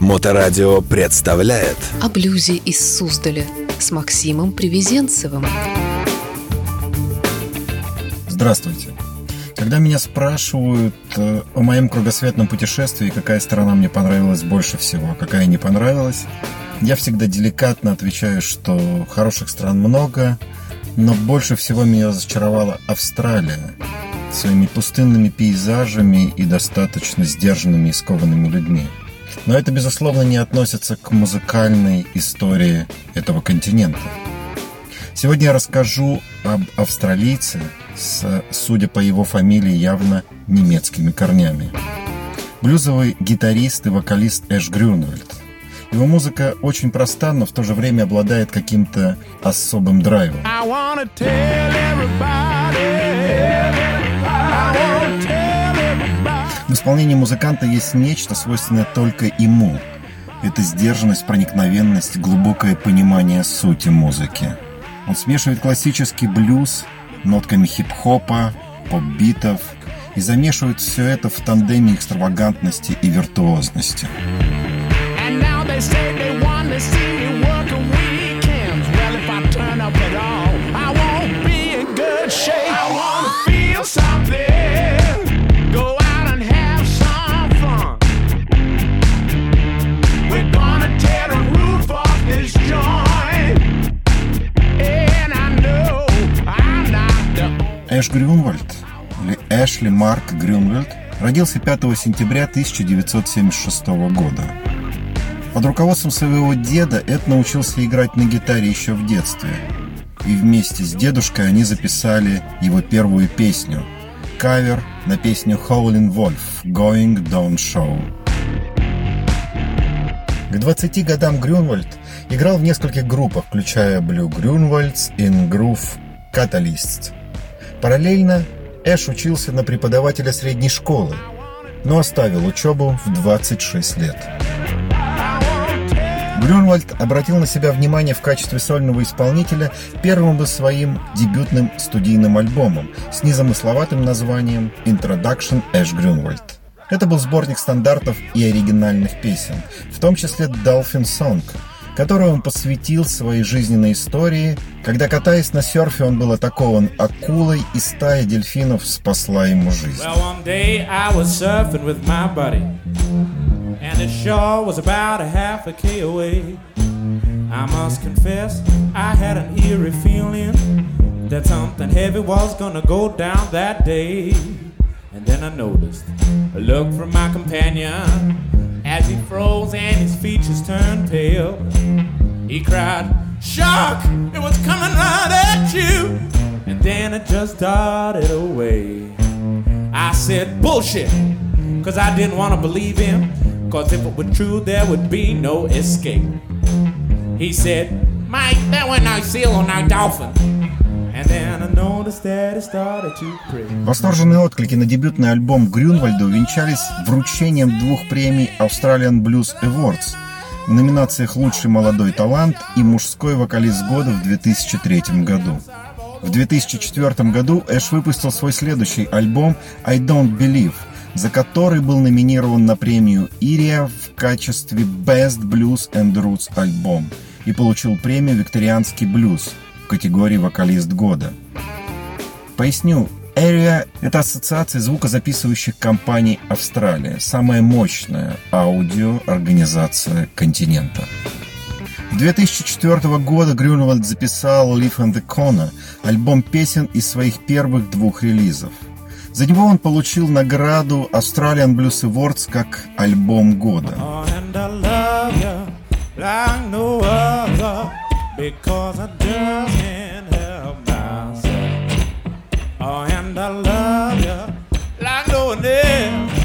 Моторадио представляет О блюзе из Суздаля с Максимом Привезенцевым. Здравствуйте. Когда меня спрашивают э, о моем кругосветном путешествии, какая страна мне понравилась больше всего, какая не понравилась, я всегда деликатно отвечаю, что хороших стран много, но больше всего меня разочаровала Австралия своими пустынными пейзажами и достаточно сдержанными и скованными людьми. Но это, безусловно, не относится к музыкальной истории этого континента. Сегодня я расскажу об австралийце с, судя по его фамилии, явно немецкими корнями. Блюзовый гитарист и вокалист Эш Грюнвальд. Его музыка очень проста, но в то же время обладает каким-то особым драйвом. Исполнении музыканта есть нечто, свойственное только ему. Это сдержанность, проникновенность, глубокое понимание сути музыки. Он смешивает классический блюз нотками хип-хопа, поп-битов и замешивает все это в тандеме экстравагантности и виртуозности. Эш Грюнвальд, или Эшли Марк Грюнвальд, родился 5 сентября 1976 года. Под руководством своего деда Эд научился играть на гитаре еще в детстве. И вместе с дедушкой они записали его первую песню – кавер на песню Howlin' Wolf «Going Down Show». К 20 годам Грюнвальд играл в нескольких группах, включая Blue Grunwalds и Groove Catalyst – Параллельно Эш учился на преподавателя средней школы, но оставил учебу в 26 лет. Грюнвальд обратил на себя внимание в качестве сольного исполнителя первым бы своим дебютным студийным альбомом с незамысловатым названием «Introduction Эш Грюнвальд». Это был сборник стандартов и оригинальных песен, в том числе «Dolphin Song», которую он посвятил своей жизненной истории, когда, катаясь на серфе, он был атакован акулой, и стая дельфинов спасла ему жизнь. And then I noticed a look from my companion As he froze and his features turned pale, he cried, Shark, it was coming right at you. And then it just darted away. I said, Bullshit, cause I didn't want to believe him. Cause if it were true, there would be no escape. He said, Mike, there went no seal or no dolphin. Восторженные отклики на дебютный альбом Грюнвальда увенчались вручением двух премий Australian Blues Awards в номинациях «Лучший молодой талант» и «Мужской вокалист года» в 2003 году. В 2004 году Эш выпустил свой следующий альбом «I Don't Believe», за который был номинирован на премию Ирия в качестве Best Blues and Roots альбом и получил премию «Викторианский блюз», категории «Вокалист года». Поясню, Area – это ассоциация звукозаписывающих компаний Австралии, самая мощная аудиоорганизация континента. 2004 года Грюнвальд записал Live on the Corner, альбом песен из своих первых двух релизов. За него он получил награду Australian Blues Awards как альбом года. Because I love you like no one else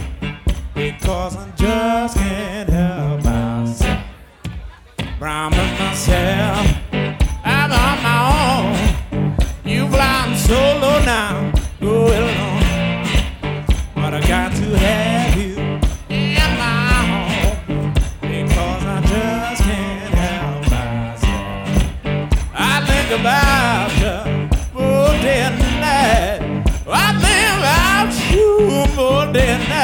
because I just can't help myself. Promise myself I'm on my own. You flying solo now, dead.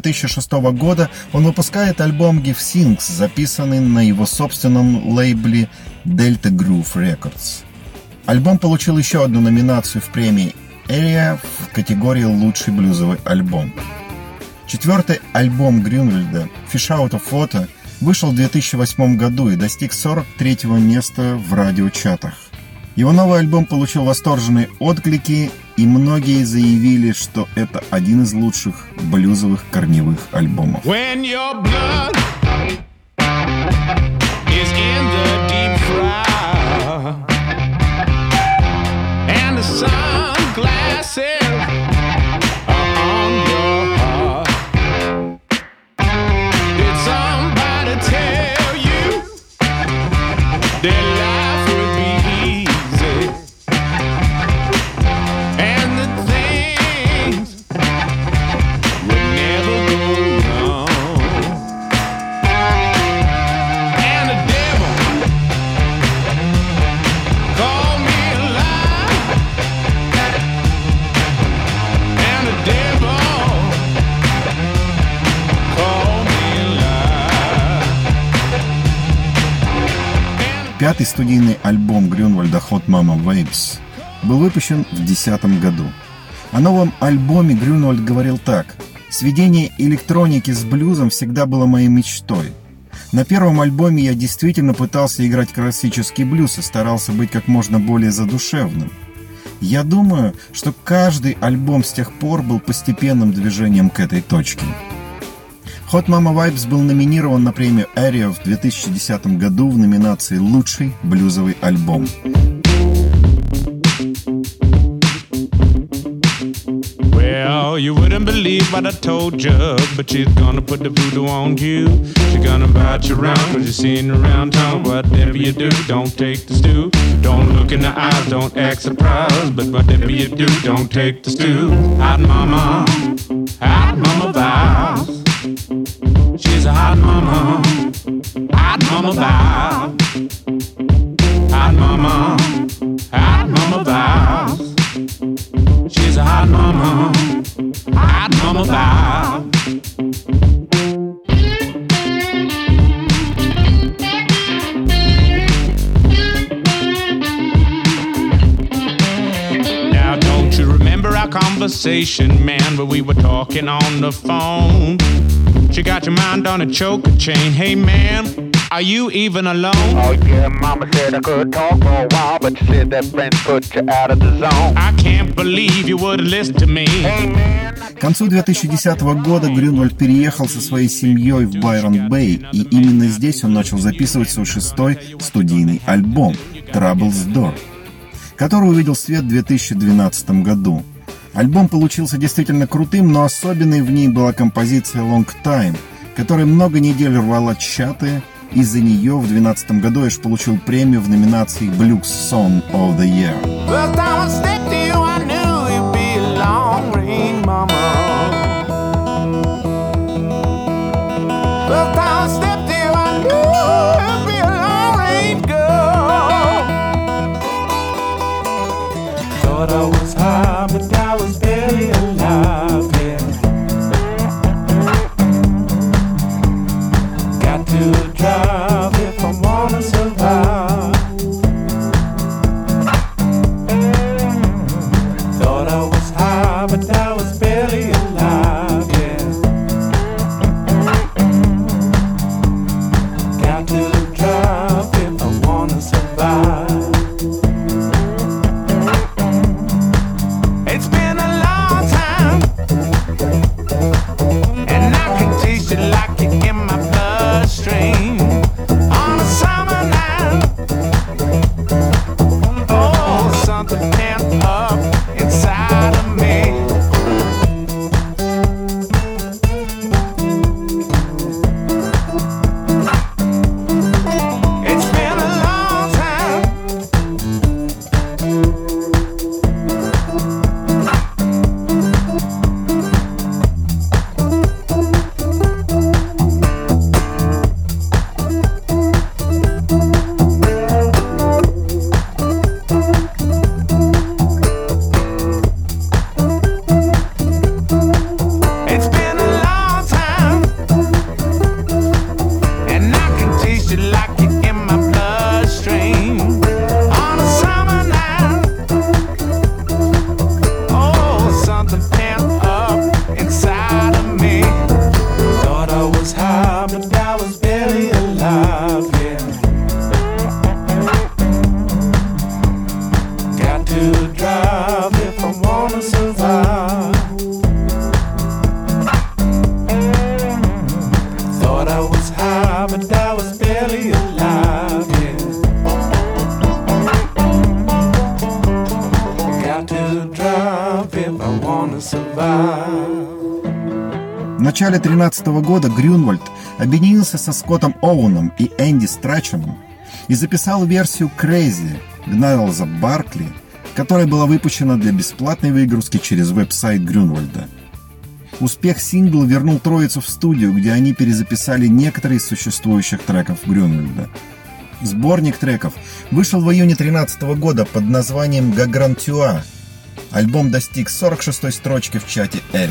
2006 года он выпускает альбом Give Things, записанный на его собственном лейбле Delta Groove Records. Альбом получил еще одну номинацию в премии Area в категории «Лучший блюзовый альбом». Четвертый альбом Грюнвельда «Fish Out of Water» вышел в 2008 году и достиг 43 места в радиочатах. Его новый альбом получил восторженные отклики, и многие заявили, что это один из лучших блюзовых корневых альбомов. When your blood is in the студийный альбом Грюнвальда Hot Mama Vapes был выпущен в 2010 году. О новом альбоме Грюнвальд говорил так. «Сведение электроники с блюзом всегда было моей мечтой. На первом альбоме я действительно пытался играть классический блюз и старался быть как можно более задушевным. Я думаю, что каждый альбом с тех пор был постепенным движением к этой точке. Hot Mama Vibes был номинирован на премию Area в 2010 году в номинации «Лучший блюзовый альбом». Well, you wouldn't believe what I told you, but she's gonna put the voodoo on you. She's gonna bite you around, cause you're seen around town. Whatever you do, don't take the stew. Don't look in the eyes, don't act surprised, but whatever you do, don't take the stew. Hot mama, hot mama vibes. A hot mama, hot mama vibe. Hot mama, hot mama vibe. She's a hot mama, hot mama vibe. conversation, man, where we were talking on the phone. She got your mind on a choker chain. Hey man, are you even alone? Oh yeah, mama said I could talk for a while, but you said that friends put you out of the zone. I can't believe you would listen to me. Hey man. К концу 2010 года Грюнвальд переехал со своей семьей в Байрон-Бэй, и именно здесь он начал записывать свой шестой студийный альбом «Trouble's Door», который увидел свет в 2012 году. Альбом получился действительно крутым, но особенной в ней была композиция Long Time, которая много недель рвала чаты, из-за нее в 2012 году Эш получил премию в номинации Blues Song of the Year. 2013 года Грюнвальд объединился со Скоттом Оуэном и Энди Страченом и записал версию Crazy Гнайлза Баркли, которая была выпущена для бесплатной выгрузки через веб-сайт Грюнвальда. Успех сингла вернул троицу в студию, где они перезаписали некоторые из существующих треков Грюнвальда. Сборник треков вышел в июне 2013 года под названием «Гагрантюа». Альбом достиг 46-й строчки в чате Эри.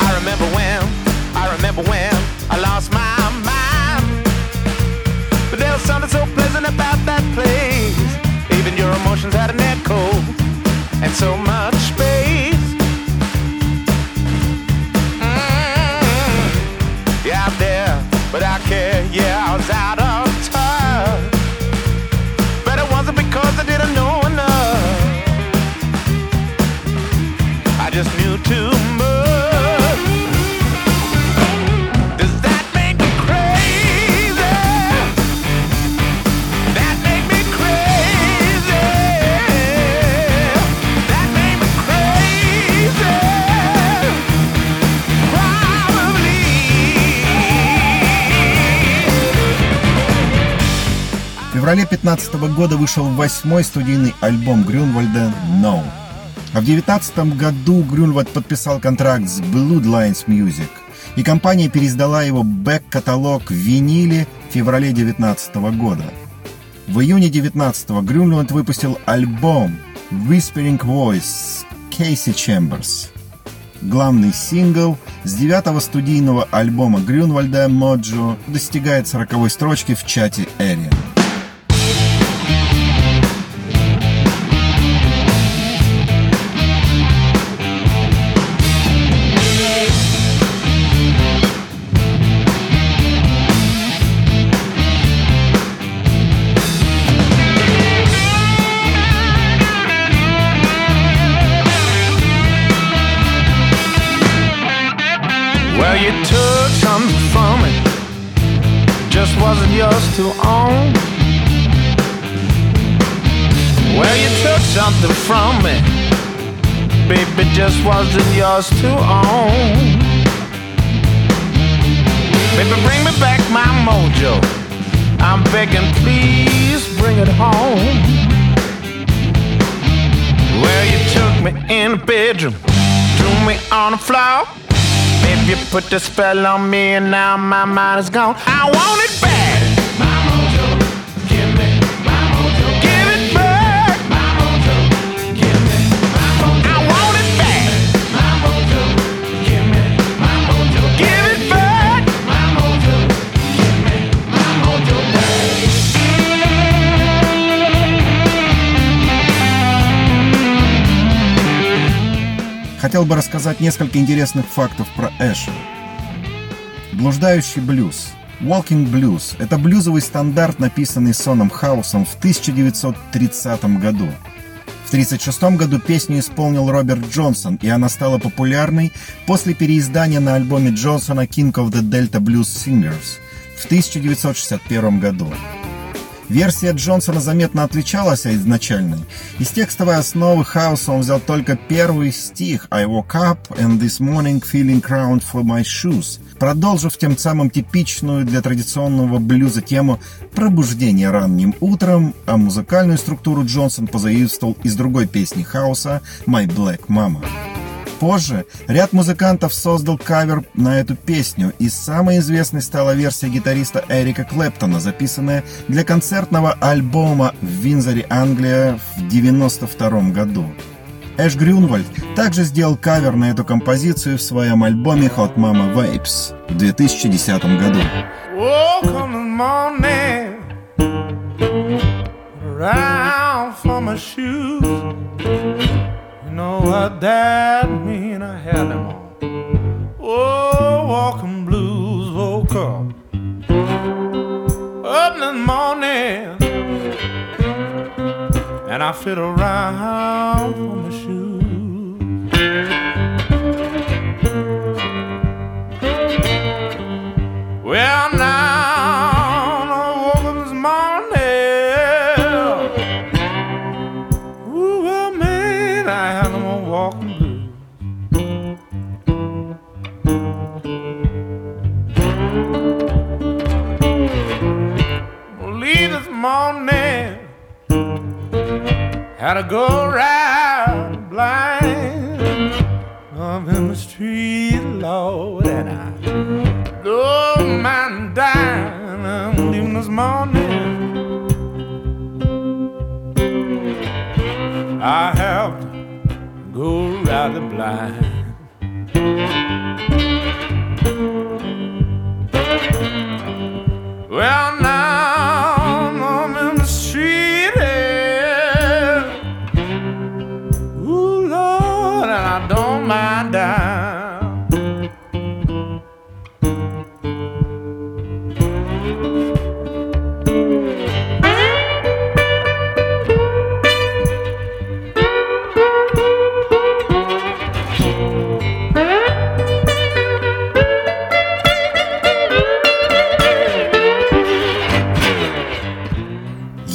I remember when, remember when I lost my mind. But there was something so pleasant about that place. Even your emotions had an echo and so much space. Mm. Yeah, out there, but I care. Yeah, I was out феврале 2015 года вышел восьмой студийный альбом Грюнвальда «No». А в 2019 году Грюнвальд подписал контракт с Bloodlines Music, и компания переиздала его бэк-каталог в виниле в феврале 2019 года. В июне 2019 Грюнвальд выпустил альбом Whispering Voice Кейси Chambers. Главный сингл с девятого студийного альбома Грюнвальда «Моджо» достигает сороковой строчки в чате Эриан. You took something from me, just wasn't yours to own. Well, you took something from me, baby, just wasn't yours to own. Baby, bring me back my mojo. I'm begging, please bring it home. Well, you took me in the bedroom, threw me on the floor. You put the spell on me, and now my mind is gone. I want it back. Хотел бы рассказать несколько интересных фактов про Эша. Блуждающий блюз. Walking Blues – это блюзовый стандарт, написанный Соном Хаусом в 1930 году. В 1936 году песню исполнил Роберт Джонсон, и она стала популярной после переиздания на альбоме Джонсона King of the Delta Blues Singers в 1961 году. Версия Джонсона заметно отличалась от изначальной. Из текстовой основы хаоса он взял только первый стих «I woke up and this morning feeling crowned for my shoes», продолжив тем самым типичную для традиционного блюза тему пробуждения ранним утром, а музыкальную структуру Джонсон позаимствовал из другой песни хаоса «My Black Mama». Позже ряд музыкантов создал кавер на эту песню, и самой известной стала версия гитариста Эрика Клэптона, записанная для концертного альбома в Винзоре, Англия в 1992 году. Эш Грюнвальд также сделал кавер на эту композицию в своем альбоме Hot Mama Vapes в 2010 году. Shoes. You know what that mean? I had them on. Oh, walking blues woke up. Up in the morning. And I fiddle around for my shoes. Morning. Had to go around blind up in the street, Lord, and I don't mind dying. I'm leaving this morning. I have to go rather blind.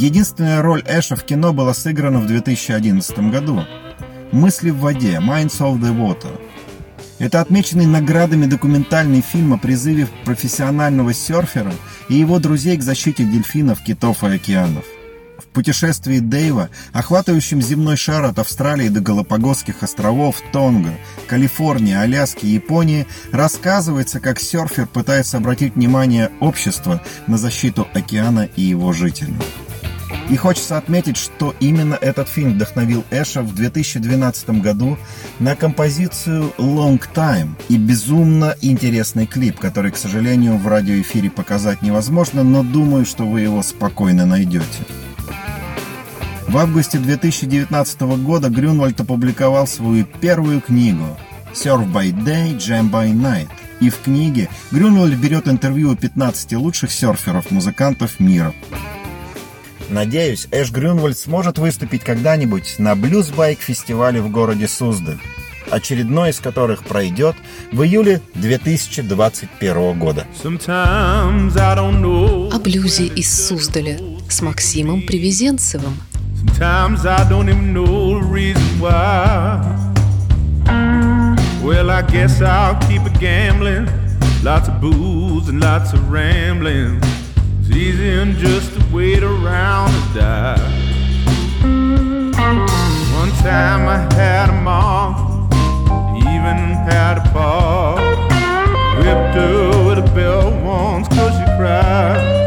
Единственная роль Эша в кино была сыграна в 2011 году. «Мысли в воде» «Minds of the Water». Это отмеченный наградами документальный фильм о призыве профессионального серфера и его друзей к защите дельфинов, китов и океанов. В путешествии Дэйва, охватывающем земной шар от Австралии до Галапагосских островов, Тонга, Калифорнии, Аляски Японии, рассказывается, как серфер пытается обратить внимание общества на защиту океана и его жителей. И хочется отметить, что именно этот фильм вдохновил Эша в 2012 году на композицию «Long Time» и безумно интересный клип, который, к сожалению, в радиоэфире показать невозможно, но думаю, что вы его спокойно найдете. В августе 2019 года Грюнвальд опубликовал свою первую книгу «Surf by Day, Jam by Night». И в книге Грюнвальд берет интервью у 15 лучших серферов-музыкантов мира. Надеюсь, Эш Грюнвальд сможет выступить когда-нибудь на блюзбайк-фестивале в городе Суздаль, очередной из которых пройдет в июле 2021 года. О блюзе из Суздаля с Максимом Привезенцевым. Well, I guess I'll keep it gambling. Lots of booze and lots of rambling. Easier than just to wait around to die. One time I had a mom, even had a paw. Whipped her with a belt once cause she cried.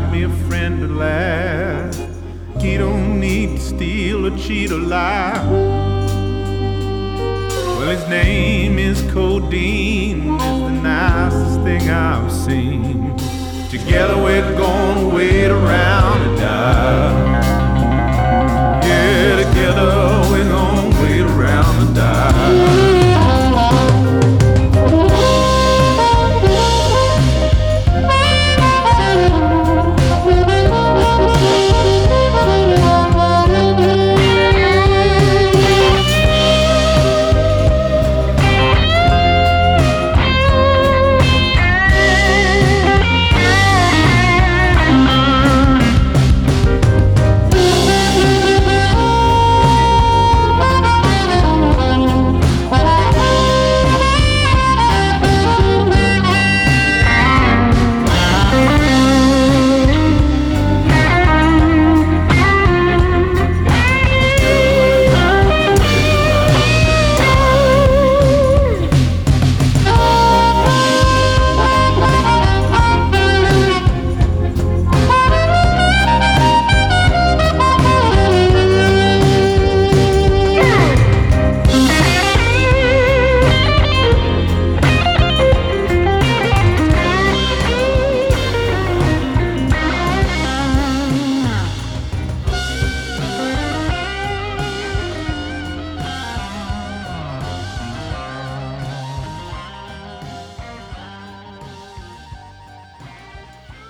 Got me a friend at last. He don't need to steal or cheat or lie. Well, his name is Codeine. It's the nicest thing I've seen. Together we're gonna wait around and die.